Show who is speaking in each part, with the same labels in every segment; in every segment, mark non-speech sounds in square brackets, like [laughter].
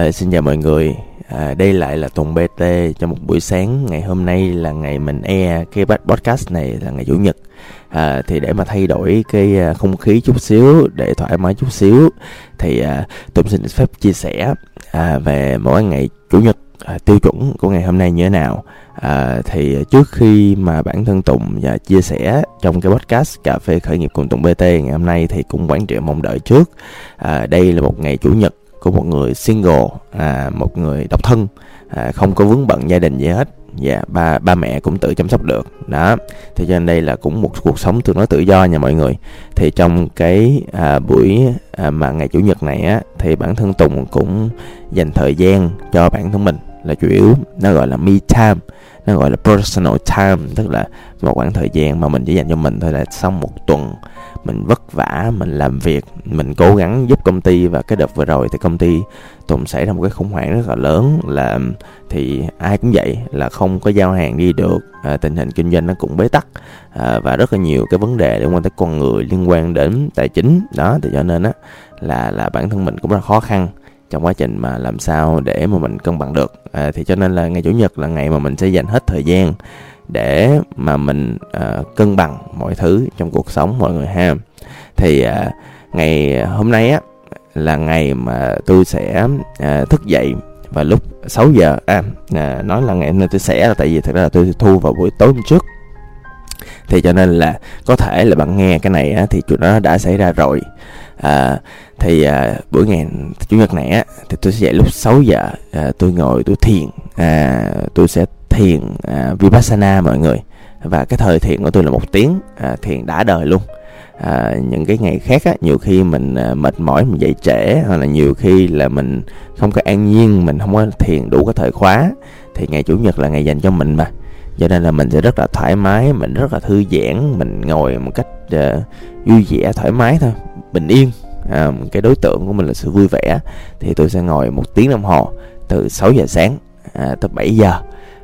Speaker 1: À, xin chào mọi người, à, đây lại là Tùng BT trong một buổi sáng. Ngày hôm nay là ngày mình e cái podcast này là ngày Chủ nhật. À, Thì để mà thay đổi cái à, không khí chút xíu, để thoải mái chút xíu Thì à, Tùng xin phép chia sẻ à, về mỗi ngày Chủ nhật à, tiêu chuẩn của ngày hôm nay như thế nào. À, Thì trước khi mà bản thân Tùng và chia sẻ trong cái podcast Cà phê khởi nghiệp cùng Tùng BT ngày hôm nay Thì cũng quán triệu mong đợi trước. À, Đây là một ngày Chủ nhật của một người single à, một người độc thân à, không có vướng bận gia đình gì hết. Dạ ba ba mẹ cũng tự chăm sóc được. Đó thì cho nên đây là cũng một cuộc sống tương đối tự do nha mọi người. Thì trong cái à, buổi à, mà ngày chủ nhật này á thì bản thân tùng cũng dành thời gian cho bản thân mình. Là chủ yếu nó gọi là me time nó gọi là personal time tức là một khoảng thời gian mà mình chỉ dành cho mình thôi là sau một tuần mình vất vả mình làm việc mình cố gắng giúp công ty. Và cái đợt vừa rồi thì công ty tùng xảy ra một cái khủng hoảng rất là lớn là thì ai cũng vậy là không có giao hàng đi được. À, tình hình kinh doanh nó cũng bế tắc à, và rất là nhiều cái vấn đề liên quan tới con người liên quan đến tài chính. Đó thì cho nên á là là bản thân mình cũng rất là khó khăn trong quá trình mà làm sao để mà mình cân bằng được. À, thì cho nên là ngày chủ nhật là ngày mà mình sẽ dành hết thời gian để mà mình uh, cân bằng mọi thứ trong cuộc sống mọi người ha. Thì uh, ngày hôm nay á là ngày mà tôi sẽ uh, thức dậy vào lúc 6 giờ. À, à nói là ngày hôm nay tôi sẽ là tại vì thật ra là tôi thu vào buổi tối hôm trước. Thì cho nên là có thể là bạn nghe cái này á, thì chuyện đó đã xảy ra rồi. À, thì à, buổi ngày chủ nhật này á thì tôi sẽ dậy lúc 6 giờ à, tôi ngồi tôi thiền à, tôi sẽ thiền à, vipassana mọi người. Và cái thời thiền của tôi là một tiếng à, thiền đã đời luôn. À, những cái ngày khác á nhiều khi mình à, mệt mỏi mình dậy trễ hoặc là nhiều khi là mình không có an nhiên mình không có thiền đủ cái thời khóa thì ngày chủ nhật là ngày dành cho mình mà. Cho nên là mình sẽ rất là thoải mái mình rất là thư giãn mình ngồi một cách uh, vui vẻ thoải mái thôi bình yên à, cái đối tượng của mình là sự vui vẻ. Thì tôi sẽ ngồi một tiếng đồng hồ từ 6 giờ sáng à, tới 7 giờ.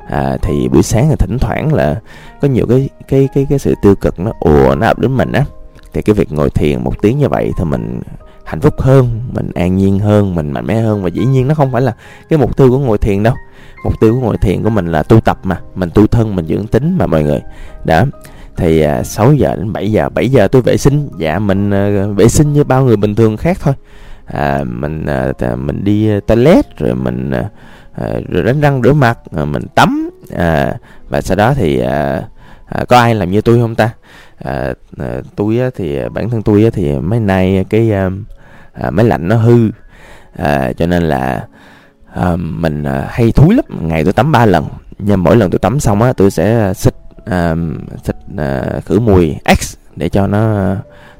Speaker 1: À, thì buổi sáng là thỉnh thoảng là có nhiều cái cái cái cái sự tiêu cực nó ùa nó ập đến mình á. Thì cái việc ngồi thiền một tiếng như vậy thì mình hạnh phúc hơn mình an nhiên hơn mình mạnh mẽ hơn. Và dĩ nhiên nó không phải là cái mục tiêu của ngồi thiền đâu. Mục tiêu của ngồi thiền của mình là tu tập mà mình tu thân mình dưỡng tính mà mọi người. Đó thì à, 6 giờ đến 7 giờ. 7 giờ tôi vệ sinh. Dạ mình à, vệ sinh như bao người bình thường khác thôi. À, mình à, mình đi toilet rồi mình à, à, rồi đánh răng rửa mặt rồi mình tắm à, và sau đó thì à, à, có ai làm như tôi không ta? À, à, tôi á, thì à, bản thân tôi á, thì mấy nay cái à, à, máy lạnh nó hư. À, cho nên là à, mình à, hay thúi lắm. Ngày tôi tắm ba lần. Nhưng mỗi lần tôi tắm xong á tôi sẽ xịt à, xịt à, khử mùi X để cho nó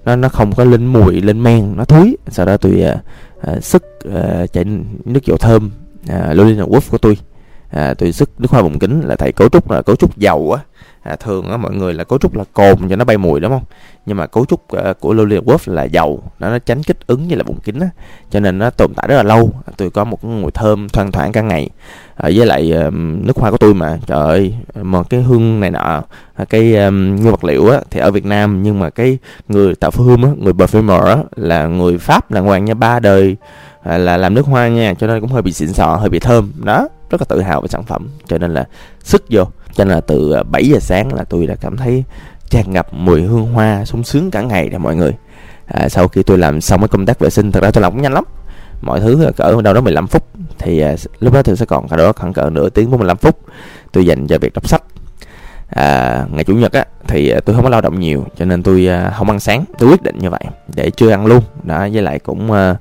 Speaker 1: nó nó không có lên mùi lên men nó thúi sau đó tôi à, à, sức à, chảy nước dầu thơm à, Lolina Wolf của tôi. À, tôi sức nước hoa bụng kính là thầy cấu trúc là cấu trúc dầu á à, thường á mọi người là cấu trúc là cồn cho nó bay mùi đúng không? Nhưng mà cấu trúc uh, của Lolita Wolf là dầu nó nó tránh kích ứng như là vùng kính á. Cho nên nó tồn tại rất là lâu tôi có một mùi thơm thoang thoảng cả ngày. À, với lại uh, nước hoa của tôi mà trời ơi một cái hương này nọ à, cái um, nguyên vật liệu á thì ở Việt Nam nhưng mà cái người tạo hương á người perfumer á là người Pháp là ngoan nha ba đời à, là làm nước hoa nha cho nên cũng hơi bị xịn sò hơi bị thơm. Đó rất là tự hào về sản phẩm cho nên là sức vô cho nên là từ à, 7 giờ sáng là tôi đã cảm thấy tràn ngập mùi hương hoa sung sướng cả ngày nè mọi người. À, sau khi tôi làm xong cái công tác vệ sinh thật ra tôi làm cũng nhanh lắm. Mọi thứ là cỡ đâu đó 15 phút. Thì à, lúc đó tôi sẽ còn cả đó khoảng cỡ nửa tiếng 45 phút tôi dành cho việc đọc sách. À, ngày chủ nhật á thì à, tôi không có lao động nhiều cho nên tôi à, không ăn sáng. Tôi quyết định như vậy để chưa ăn luôn. Đó với lại cũng à,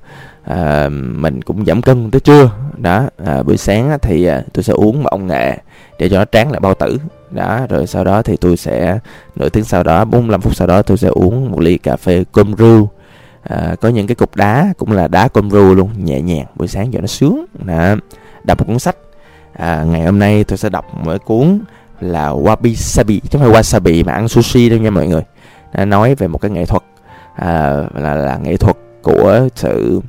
Speaker 1: à, mình cũng giảm cân tới trưa. Đó à, buổi sáng thì à, tôi sẽ uống một ông nghệ để cho nó tráng lại bao tử. Đó rồi sau đó thì tôi sẽ nửa tiếng sau đó 45 phút sau đó tôi sẽ uống một ly cà phê cơm rưu à, có những cái cục đá cũng là đá cơm rưu luôn nhẹ nhàng buổi sáng cho nó sướng. Đó đọc một cuốn sách. À, ngày hôm nay tôi sẽ đọc một cuốn là wabi sabi chứ không phải wasabi mà ăn sushi đâu nha mọi người. Nó nói về một cái nghệ thuật à, là là nghệ thuật của sự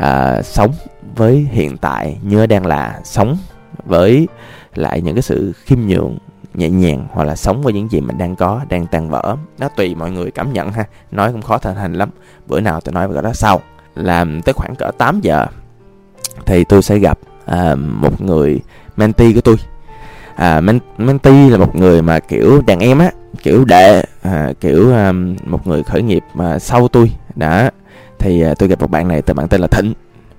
Speaker 1: à, sống với hiện tại như đang là sống với lại những cái sự khiêm nhường nhẹ nhàng hoặc là sống với những gì mình đang có đang tan vỡ. Nó tùy mọi người cảm nhận ha. Nói cũng khó thành hành lắm. Bữa nào tôi nói về cái đó sau. Làm tới khoảng cỡ 8 giờ thì tôi sẽ gặp à, một người mentee của tôi. À, mentee là một người mà kiểu đàn em á kiểu đệ à, kiểu à, một người khởi nghiệp mà sau tôi đã thì à, tôi gặp một bạn này tên bạn tên là thịnh.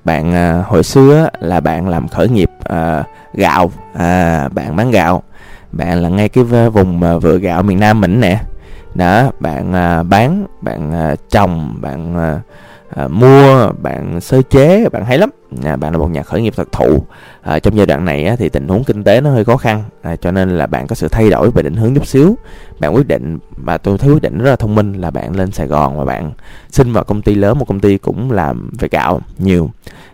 Speaker 1: Bạn à, hồi xưa là bạn làm khởi nghiệp à, gạo à, bạn bán gạo. Bạn là ngay cái vùng à, vựa gạo miền nam mình nè. Đó bạn à, bán bạn à, trồng bạn à, à, mua bạn sơ chế bạn hay lắm. À, bạn là một nhà khởi nghiệp thật thụ. À, trong giai đoạn này á, thì tình huống kinh tế nó hơi khó khăn. À, cho nên là bạn có sự thay đổi về định hướng chút xíu. Bạn quyết định và tôi thấy quyết định rất là thông minh là bạn lên Sài Gòn và bạn xin vào công ty lớn một công ty cũng làm về gạo nhiều.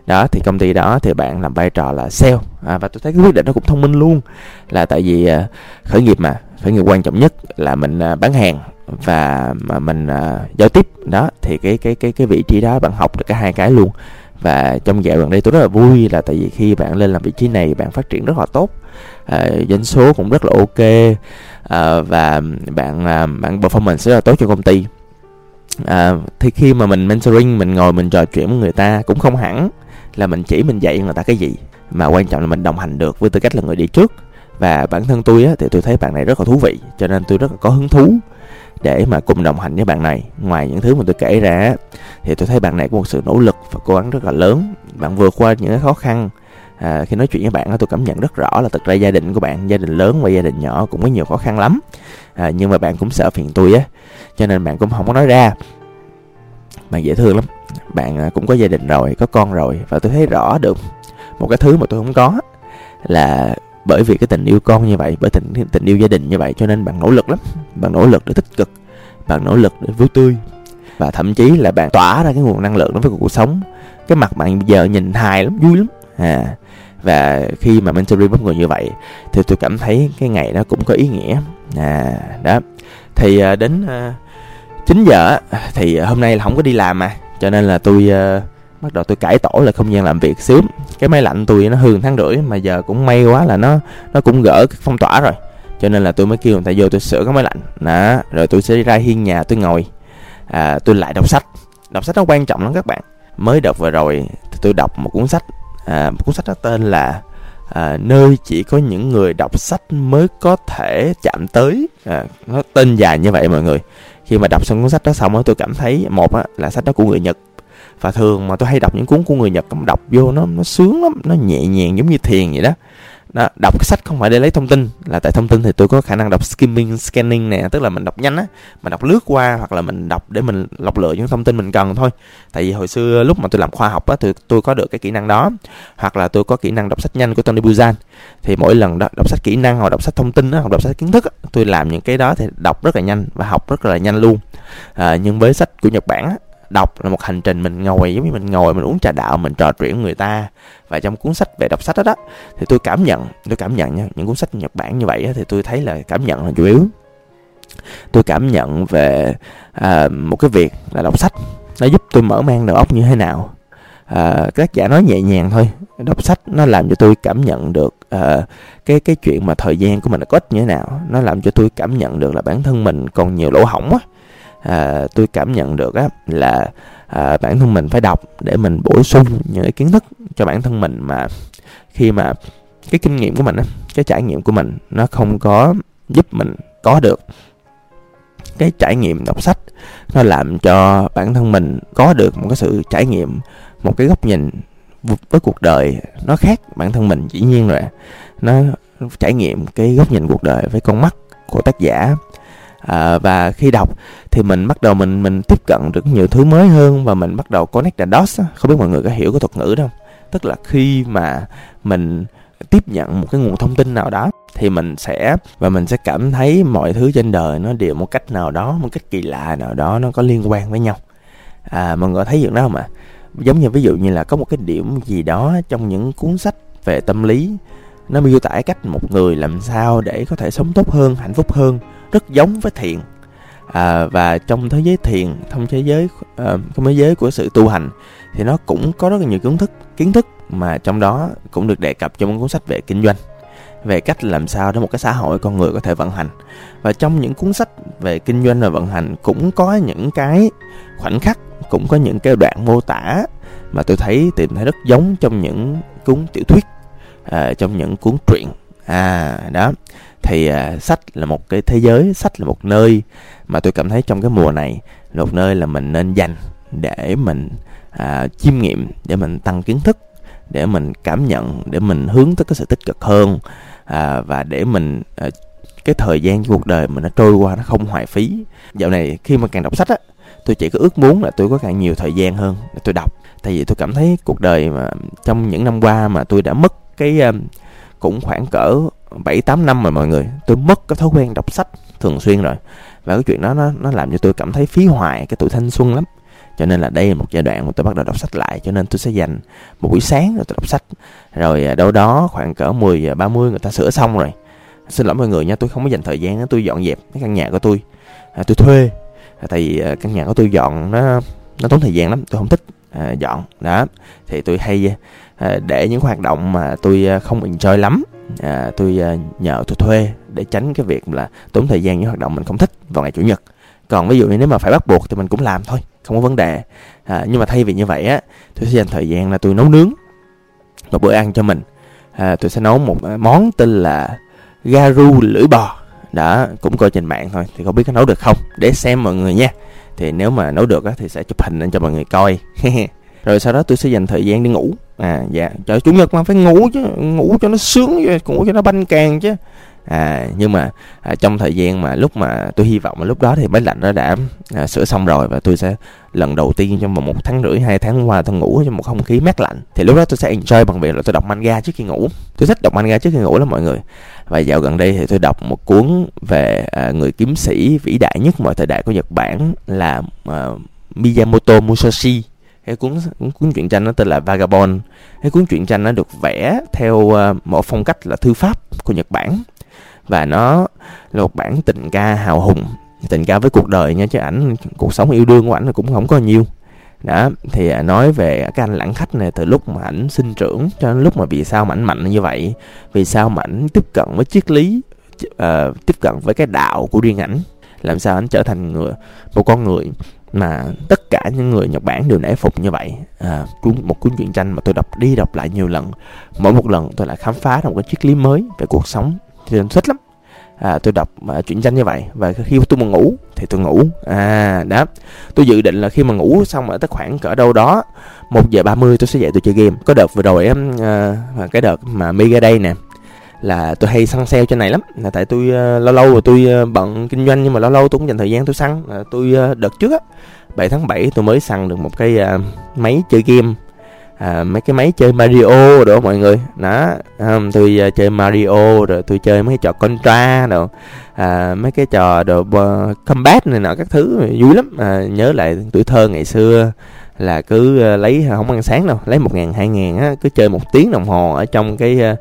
Speaker 1: Đó thì công ty đó thì bạn làm vai trò là sale. À, và tôi thấy cái quyết định nó cũng thông minh luôn. Là tại vì à, khởi nghiệp mà khởi nghiệp quan trọng nhất là mình à, bán hàng và mà mình uh, giao tiếp. Đó thì cái cái cái cái vị trí đó bạn học được cả hai cái luôn. Và trong dạo gần đây tôi rất là vui là tại vì khi bạn lên làm vị trí này bạn phát triển rất là tốt. À, doanh số cũng rất là ok. À, và bạn à, bạn performance rất là tốt cho công ty. À, thì khi mà mình mentoring mình ngồi mình trò chuyện với người ta cũng không hẳn là mình chỉ mình dạy người ta cái gì mà quan trọng là mình đồng hành được với tư cách là người đi trước. Và bản thân tôi á, thì tôi thấy bạn này rất là thú vị cho nên tôi rất là có hứng thú để mà cùng đồng hành với bạn này. Ngoài những thứ mà tôi kể ra thì tôi thấy bạn này có một sự nỗ lực và cố gắng rất là lớn. Bạn vượt qua những cái khó khăn. À, khi nói chuyện với bạn tôi cảm nhận rất rõ là thực ra gia đình của bạn gia đình lớn và gia đình nhỏ cũng có nhiều khó khăn lắm. À, nhưng mà bạn cũng sợ phiền tôi á cho nên bạn cũng không có nói ra. Bạn dễ thương lắm. Bạn à, cũng có gia đình rồi có con rồi và tôi thấy rõ được một cái thứ mà tôi không có là bởi vì cái tình yêu con như vậy bởi tình tình yêu gia đình như vậy cho nên bạn nỗ lực lắm. Bạn nỗ lực để tích cực bạn nỗ lực để vui tươi và thậm chí là bạn tỏa ra cái nguồn năng lượng đối với cuộc sống. Cái mặt bạn bây giờ nhìn hài lắm vui lắm. À và khi mà mentoring với người như vậy thì tôi cảm thấy cái ngày đó cũng có ý nghĩa. À đó. Thì à, đến à, 9 giờ thì hôm nay là không có đi làm mà cho nên là tôi uh, bắt đầu tôi cải tổ lại không gian làm việc xíu. Cái máy lạnh tôi nó hư tháng rưỡi mà giờ cũng may quá là nó nó cũng gỡ cái phong tỏa rồi. Cho nên là tôi mới kêu người ta vô tôi sửa cái máy lạnh. Đó rồi tôi sẽ ra hiên nhà tôi ngồi. À, tôi lại đọc sách. Đọc sách nó quan trọng lắm các bạn. Mới đọc vừa rồi thì tôi đọc một cuốn sách. À, một cuốn sách đó tên là à, nơi chỉ có những người đọc sách mới có thể chạm tới. À, nó tên dài như vậy mọi người. Khi mà đọc xong cuốn sách đó xong á tôi cảm thấy một á, là sách đó của người nhật và thường mà tôi hay đọc những cuốn của người nhật đọc vô nó nó sướng lắm nó nhẹ nhàng giống như thiền vậy đó. Đó, đọc cái sách không phải để lấy thông tin là tại thông tin thì tôi có khả năng đọc skimming scanning nè tức là mình đọc nhanh á mình đọc lướt qua hoặc là mình đọc để mình lọc lựa những thông tin mình cần thôi. Tại vì hồi xưa lúc mà tôi làm khoa học á tôi tôi có được cái kỹ năng đó hoặc là tôi có kỹ năng đọc sách nhanh của Tony Buzan. Thì mỗi lần đó, đọc sách kỹ năng hoặc đọc sách thông tin á, hoặc đọc sách kiến thức á, tôi làm những cái đó thì đọc rất là nhanh và học rất là nhanh luôn. À, nhưng với sách của Nhật Bản á, đọc là một hành trình mình ngồi giống như mình ngồi mình uống trà đạo mình trò chuyện với người ta. Và trong cuốn sách về đọc sách đó đó thì tôi cảm nhận tôi cảm nhận nha những cuốn sách nhật bản như vậy đó, thì tôi thấy là cảm nhận là chủ yếu. Tôi cảm nhận về à, một cái việc là đọc sách nó giúp tôi mở mang đầu óc như thế nào. À, các giả nói nhẹ nhàng thôi đọc sách nó làm cho tôi cảm nhận được à, cái cái chuyện mà thời gian của mình có ích như thế nào. Nó làm cho tôi cảm nhận được là bản thân mình còn nhiều lỗ hỏng á à, tôi cảm nhận được á là à, bản thân mình phải đọc để mình bổ sung những cái kiến thức cho bản thân mình mà khi mà cái kinh nghiệm của mình á cái trải nghiệm của mình nó không có giúp mình có được cái trải nghiệm đọc sách nó làm cho bản thân mình có được một cái sự trải nghiệm một cái góc nhìn với cuộc đời nó khác bản thân mình. Dĩ nhiên rồi nó trải nghiệm cái góc nhìn cuộc đời với con mắt của tác giả à, và khi đọc thì mình bắt đầu mình mình tiếp cận được nhiều thứ mới hơn và mình bắt đầu connect the dots không biết mọi người có hiểu cái thuật ngữ đó không? Tức là khi mà mình tiếp nhận một cái nguồn thông tin nào đó thì mình sẽ và mình sẽ cảm thấy mọi thứ trên đời nó đều một cách nào đó một cách kỳ lạ nào đó nó có liên quan với nhau. À mọi người thấy được đó không ạ? Giống như ví dụ như là có một cái điểm gì đó trong những cuốn sách về tâm lý nó miêu tả cách một người làm sao để có thể sống tốt hơn hạnh phúc hơn rất giống với thiền à, và trong thế giới thiền trong thế giới uh, trong thế giới của sự tu hành thì nó cũng có rất là nhiều kiến thức kiến thức mà trong đó cũng được đề cập trong cuốn sách về kinh doanh về cách làm sao để một cái xã hội con người có thể vận hành. Và trong những cuốn sách về kinh doanh và vận hành cũng có những cái khoảnh khắc cũng có những cái đoạn mô tả mà tôi thấy tìm thấy rất giống trong những cuốn tiểu thuyết à, trong những cuốn truyện. À đó thì à, sách là một cái thế giới sách là một nơi mà tôi cảm thấy trong cái mùa này là một nơi là mình nên dành để mình à, chiêm nghiệm để mình tăng kiến thức để mình cảm nhận để mình hướng tới cái sự tích cực hơn à, và để mình à, cái thời gian của cuộc đời mình nó trôi qua nó không hoài phí. Dạo này khi mà càng đọc sách á tôi chỉ có ước muốn là tôi có càng nhiều thời gian hơn để tôi đọc. Tại vì tôi cảm thấy cuộc đời mà trong những năm qua mà tôi đã mất cái à, cũng khoảng cỡ 7 8 năm rồi mọi người. Tôi mất cái thói quen đọc sách thường xuyên rồi. Và cái chuyện đó nó nó làm cho tôi cảm thấy phí hoài cái tuổi thanh xuân lắm. Cho nên là đây là một giai đoạn mà tôi bắt đầu đọc sách lại Cho nên tôi sẽ dành một buổi sáng rồi tôi đọc sách Rồi à, đâu đó khoảng cỡ 10 giờ 30 người ta sửa xong rồi Xin lỗi mọi người nha, tôi không có dành thời gian Tôi dọn dẹp cái căn nhà của tôi à, Tôi thuê à, Tại vì à, căn nhà của tôi dọn nó nó tốn thời gian lắm Tôi không thích à, dọn Đó Thì tôi hay À, để những hoạt động mà tôi à, không enjoy lắm. À, tôi à, nhờ tôi thuê để tránh cái việc là tốn thời gian những hoạt động mình không thích vào ngày chủ nhật. Còn ví dụ như nếu mà phải bắt buộc thì mình cũng làm thôi không có vấn đề. À, nhưng mà thay vì như vậy á tôi sẽ dành thời gian là tôi nấu nướng một bữa ăn cho mình. À, tôi sẽ nấu một món tên là garu lưỡi bò. Đó cũng coi trên mạng thôi thì không biết có nấu được không? Để xem mọi người nha. Thì nếu mà nấu được á, thì sẽ chụp hình lên cho mọi người coi. [laughs] rồi sau đó tôi sẽ dành thời gian đi ngủ. À dạ. Trời chủ nhật mà phải ngủ chứ ngủ cho nó sướng chứ ngủ cho nó banh càng chứ. À nhưng mà à, trong thời gian mà lúc mà tôi hy vọng là lúc đó thì máy lạnh nó đã à, sửa xong rồi và tôi sẽ lần đầu tiên trong vòng một tháng rưỡi hai tháng qua tôi ngủ trong một không khí mát lạnh. Thì lúc đó tôi sẽ enjoy bằng việc là tôi đọc manga trước khi ngủ. Tôi thích đọc manga trước khi ngủ lắm mọi người. Và dạo gần đây thì tôi đọc một cuốn về à, người kiếm sĩ vĩ đại nhất mọi thời đại của Nhật Bản là à, Miyamoto Musashi cái cuốn cuốn truyện tranh nó tên là Vagabond. Cái cuốn truyện tranh nó được vẽ theo ờ, một phong cách là thư pháp của Nhật Bản. Và nó là một bản tình ca hào hùng tình ca với cuộc đời nha chứ ảnh cuộc sống yêu đương của ảnh cũng không có nhiều. Đó thì à, nói về cái anh lãng khách này từ lúc mà ảnh sinh trưởng cho đến lúc mà vì sao mà ảnh mạnh như vậy vì sao mà ảnh tiếp cận với triết lý uh, tiếp cận với cái đạo của riêng ảnh làm sao ảnh trở thành người một con người mà tất cả những người Nhật Bản đều nể phục như vậy. À, một cuốn truyện tranh mà tôi đọc đi đọc lại nhiều lần. Mỗi một lần tôi lại khám phá ra một cái triết lý mới về cuộc sống. Thì tôi thích lắm. À, tôi đọc uh, truyện tranh như vậy và khi tôi mà ngủ thì tôi ngủ. À đó. Tôi dự định là khi mà ngủ xong ở tới khoảng cỡ đâu đó một giờ 30 tôi sẽ dậy tôi chơi game. Có đợt vừa rồi em à, cái đợt mà mega day nè là tôi hay săn sale trên này lắm. Là tại tôi uh, lâu lâu rồi tôi uh, bận kinh doanh nhưng mà lâu lâu tôi cũng dành thời gian tôi săn. Uh, tôi uh, đợt trước á 7 tháng 7 tôi mới săn được một cái uh, máy chơi game. À, mấy cái máy chơi Mario đó mọi người. Đó um, tôi uh, chơi Mario rồi tôi chơi mấy cái trò Contra rồi à, mấy cái trò đồ uh, combat này nọ các thứ vui lắm. À, nhớ lại tuổi thơ ngày xưa là cứ uh, lấy không ăn sáng đâu lấy một ngàn hai ngàn á cứ chơi một tiếng đồng hồ ở trong cái uh,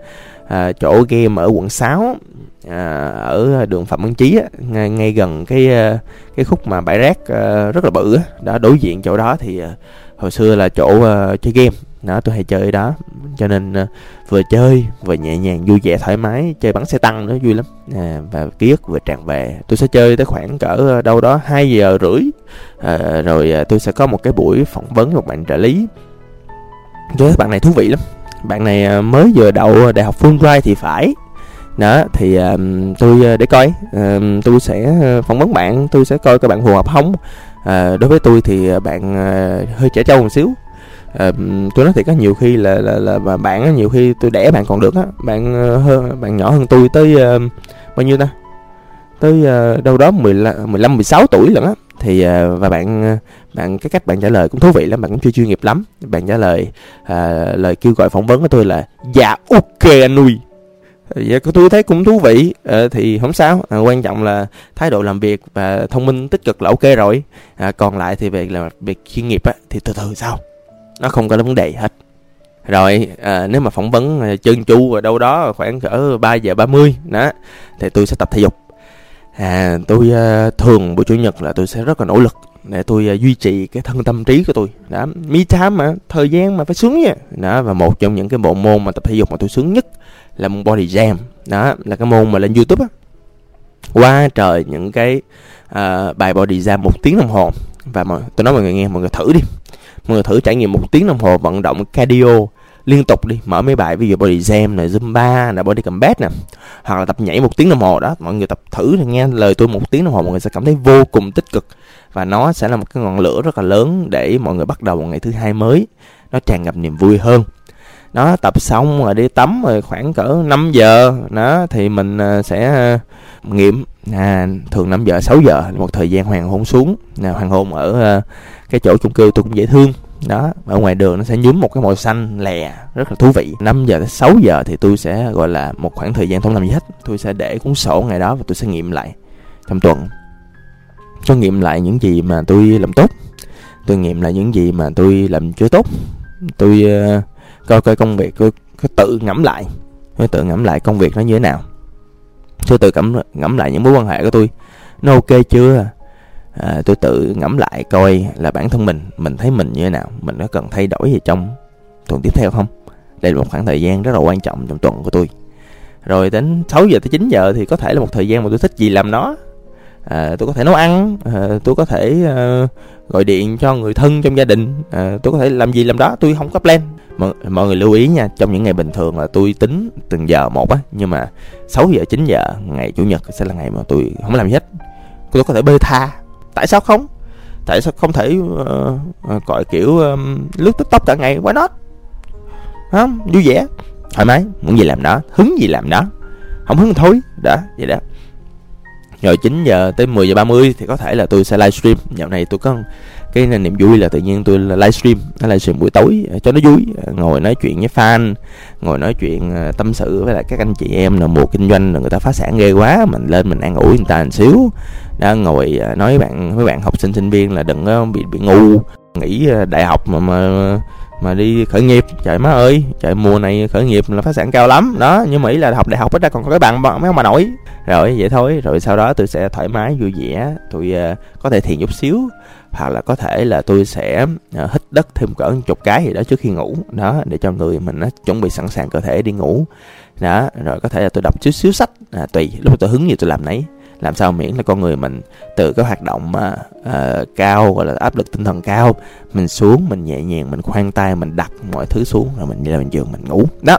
Speaker 1: à, chỗ game ở quận 6 à, ở đường Phạm Văn Chí á, ngay, ngay gần cái à, cái khúc mà bãi rác à, rất là bự á, đó đối diện chỗ đó thì à, hồi xưa là chỗ à, chơi game. Đó tôi hay chơi đó. Cho nên à, vừa chơi vừa nhẹ nhàng vui vẻ thoải mái chơi bắn xe tăng nữa vui lắm. À, và ký ức vừa tràn về. Tôi sẽ chơi tới khoảng cỡ à, đâu đó 2 giờ rưỡi. À, rồi à, tôi sẽ có một cái buổi phỏng vấn một bạn trợ lý. Tôi thấy bạn này thú vị lắm bạn này ờ, mới vừa đậu đại học Fulbright thì phải. Đó thì uh, tôi ờ, để coi. Uh, tôi sẽ phỏng vấn bạn tôi sẽ coi các bạn phù hợp không uh, đối với tôi thì bạn uh, hơi trẻ trâu một xíu. Uh, tôi nói thiệt có nhiều khi là là là mà bạn nhiều khi tôi đẻ bạn còn được á. Bạn hơn bạn nhỏ hơn tôi tới uh, bao nhiêu ta? Tới uh, đâu đó 15 15 16 tuổi lận á thì à, và bạn à, bạn cái cách bạn trả lời cũng thú vị lắm bạn cũng chưa chuyên nghiệp lắm. Bạn trả lời uh, lời kêu gọi phỏng vấn của tôi là dạ ok anh nuôi Dạ, tôi thấy cũng thú vị. À, thì không sao. À, quan trọng là thái độ làm việc và thông minh tích cực là ok rồi. À, còn lại thì về là việc chuyên nghiệp á thì từ từ sau nó không có vấn đề hết. Rồi à, nếu mà phỏng vấn chân chu ở đâu đó khoảng cỡ ba giờ 30 đó thì tôi sẽ tập thể dục à, tôi uh, thường buổi chủ nhật là tôi sẽ rất là nỗ lực để tôi uh, duy trì cái thân tâm trí của tôi. Đó me time mà thời gian mà phải sướng nha. Đó và một trong những cái bộ môn mà tập thể dục mà tôi sướng nhất là môn body jam. Đó là cái môn mà lên youtube á. Qua trời những cái uh, bài body jam một tiếng đồng hồ. Và mà, tôi nói mọi người nghe mọi người thử đi. Mọi người thử trải nghiệm một tiếng đồng hồ vận động cardio liên tục đi mở mấy bài ví dụ body jam này zumba này body combat nè hoặc là tập nhảy một tiếng đồng hồ đó mọi người tập thử nghe lời tôi một tiếng đồng hồ mọi người sẽ cảm thấy vô cùng tích cực. Và nó sẽ là một cái ngọn lửa rất là lớn để mọi người bắt đầu một ngày thứ hai mới nó tràn ngập niềm vui hơn. Nó tập xong rồi đi tắm rồi khoảng cỡ 5 giờ đó thì mình à, sẽ à, nghiệm. À, thường 5 giờ 6 giờ một thời gian hoàng hôn xuống. Nào hoàng hôn ở à, cái chỗ chung cư tôi cũng dễ thương đó ở ngoài đường nó sẽ nhúm một cái màu xanh lè rất là thú vị. 5 giờ tới 6 giờ thì tôi sẽ gọi là một khoảng thời gian không làm gì hết. Tôi sẽ để cuốn sổ ngày đó và tôi sẽ nghiệm lại trong tuần. Cho nghiệm lại những gì mà tôi làm tốt. Tôi nghiệm lại những gì mà tôi làm chưa tốt. Tôi uh, coi coi công việc tôi, tôi tự ngẫm lại. Tôi tự ngẫm lại công việc nó như thế nào. Tôi tự ngẫm ngẫm lại những mối quan hệ của tôi. Nó ok chưa? À, tôi tự ngẫm lại coi là bản thân mình mình thấy mình như thế nào mình có cần thay đổi gì trong tuần tiếp theo không? Đây là một khoảng thời gian rất là quan trọng trong tuần của tôi. Rồi đến 6 giờ tới 9 giờ thì có thể là một thời gian mà tôi thích gì làm nó. À, tôi có thể nấu ăn à, tôi có thể à, gọi điện cho người thân trong gia đình à, tôi có thể làm gì làm đó tôi không có plan. Mọi, mọi người lưu ý nha trong những ngày bình thường là tôi tính từng giờ một á nhưng mà 6 giờ 9 giờ ngày chủ nhật sẽ là ngày mà tôi không làm gì hết. Tôi có thể bê tha tại sao không? Tại sao không thể uh, gọi kiểu um, lướt tiktok cả ngày? Why not? Không vui vẻ. Thoải mái. Muốn gì làm đó. Hứng gì làm đó. Không hứng thôi. Đó vậy đó. Rồi 9 giờ tới 10 giờ 30 thì có thể là tôi sẽ livestream. Dạo này tôi có cái niềm vui là tự nhiên tôi livestream. Livestream buổi tối ờ, cho nó vui. Ngồi nói chuyện với fan ngồi nói chuyện tâm sự với lại các anh chị em là mùa kinh doanh là người ta phá sản ghê quá. Mình lên mình an ủi người ta một xíu đã ngồi à, nói với bạn với bạn học sinh sinh viên là đừng có bị bị ngu. Nghĩ à, đại học mà mà mà đi khởi nghiệp. Trời má ơi trời mùa này khởi nghiệp là phát sản cao lắm. Đó nhưng mà ý là học đại học ít ra còn có cái bằng mấy ông bà nổi rồi vậy thôi. Rồi sau đó tôi sẽ thoải mái vui vẻ. Tôi uh, có thể thiền chút xíu. Hoặc là có thể là tôi sẽ uh, hít đất thêm cỡ chục cái gì đó trước khi ngủ. Đó để cho người mình nó chuẩn bị sẵn sàng cơ thể đi ngủ. Đó rồi có thể là tôi đọc chút xíu sách. À, tùy lúc tôi hứng gì tôi làm nấy làm sao miễn là con người mình từ cái hoạt động mà uh, cao gọi là áp lực tinh thần cao. Mình xuống mình nhẹ nhàng mình khoan tay mình đặt mọi thứ xuống rồi mình đi lên giường mình ngủ. Đó.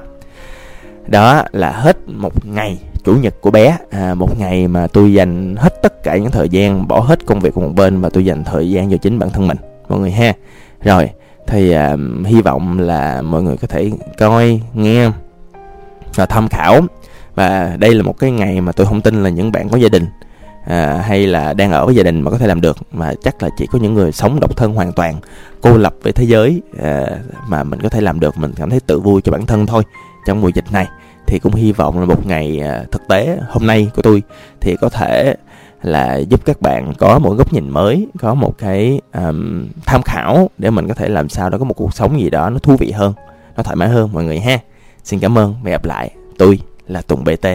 Speaker 1: Đó là hết một ngày chủ nhật của bé. À, một ngày mà tôi dành hết tất cả những thời gian bỏ hết công việc của một bên và tôi dành thời gian cho chính bản thân mình mọi người ha. Rồi thì à, hy vọng là mọi người có thể coi nghe và tham khảo và đây là một cái ngày mà tôi không tin là những bạn có gia đình à, hay là đang ở với gia đình mà có thể làm được. Mà chắc là chỉ có những người sống độc thân hoàn toàn cô lập với thế giới à, mà mình có thể làm được mình cảm thấy tự vui cho bản thân thôi. Trong mùa dịch này thì cũng hy vọng là một ngày à, thực tế hôm nay của tôi thì có thể là giúp các bạn có một góc nhìn mới có một cái um, tham khảo để mình có thể làm sao đó có một cuộc sống gì đó nó thú vị hơn nó thoải mái hơn mọi người ha. Xin cảm ơn và gặp lại tôi là Tùng BT